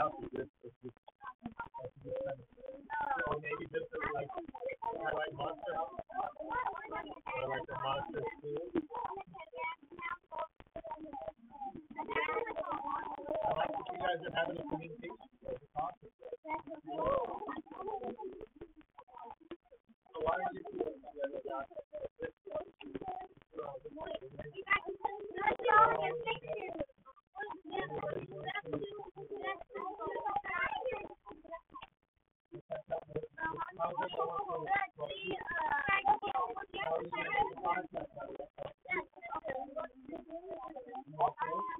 house is this, is this, that's this kind of, or maybe just a, like, I like monster house, or like the monster school. I like that you guys are having a communication a talking. So why don't you put it together,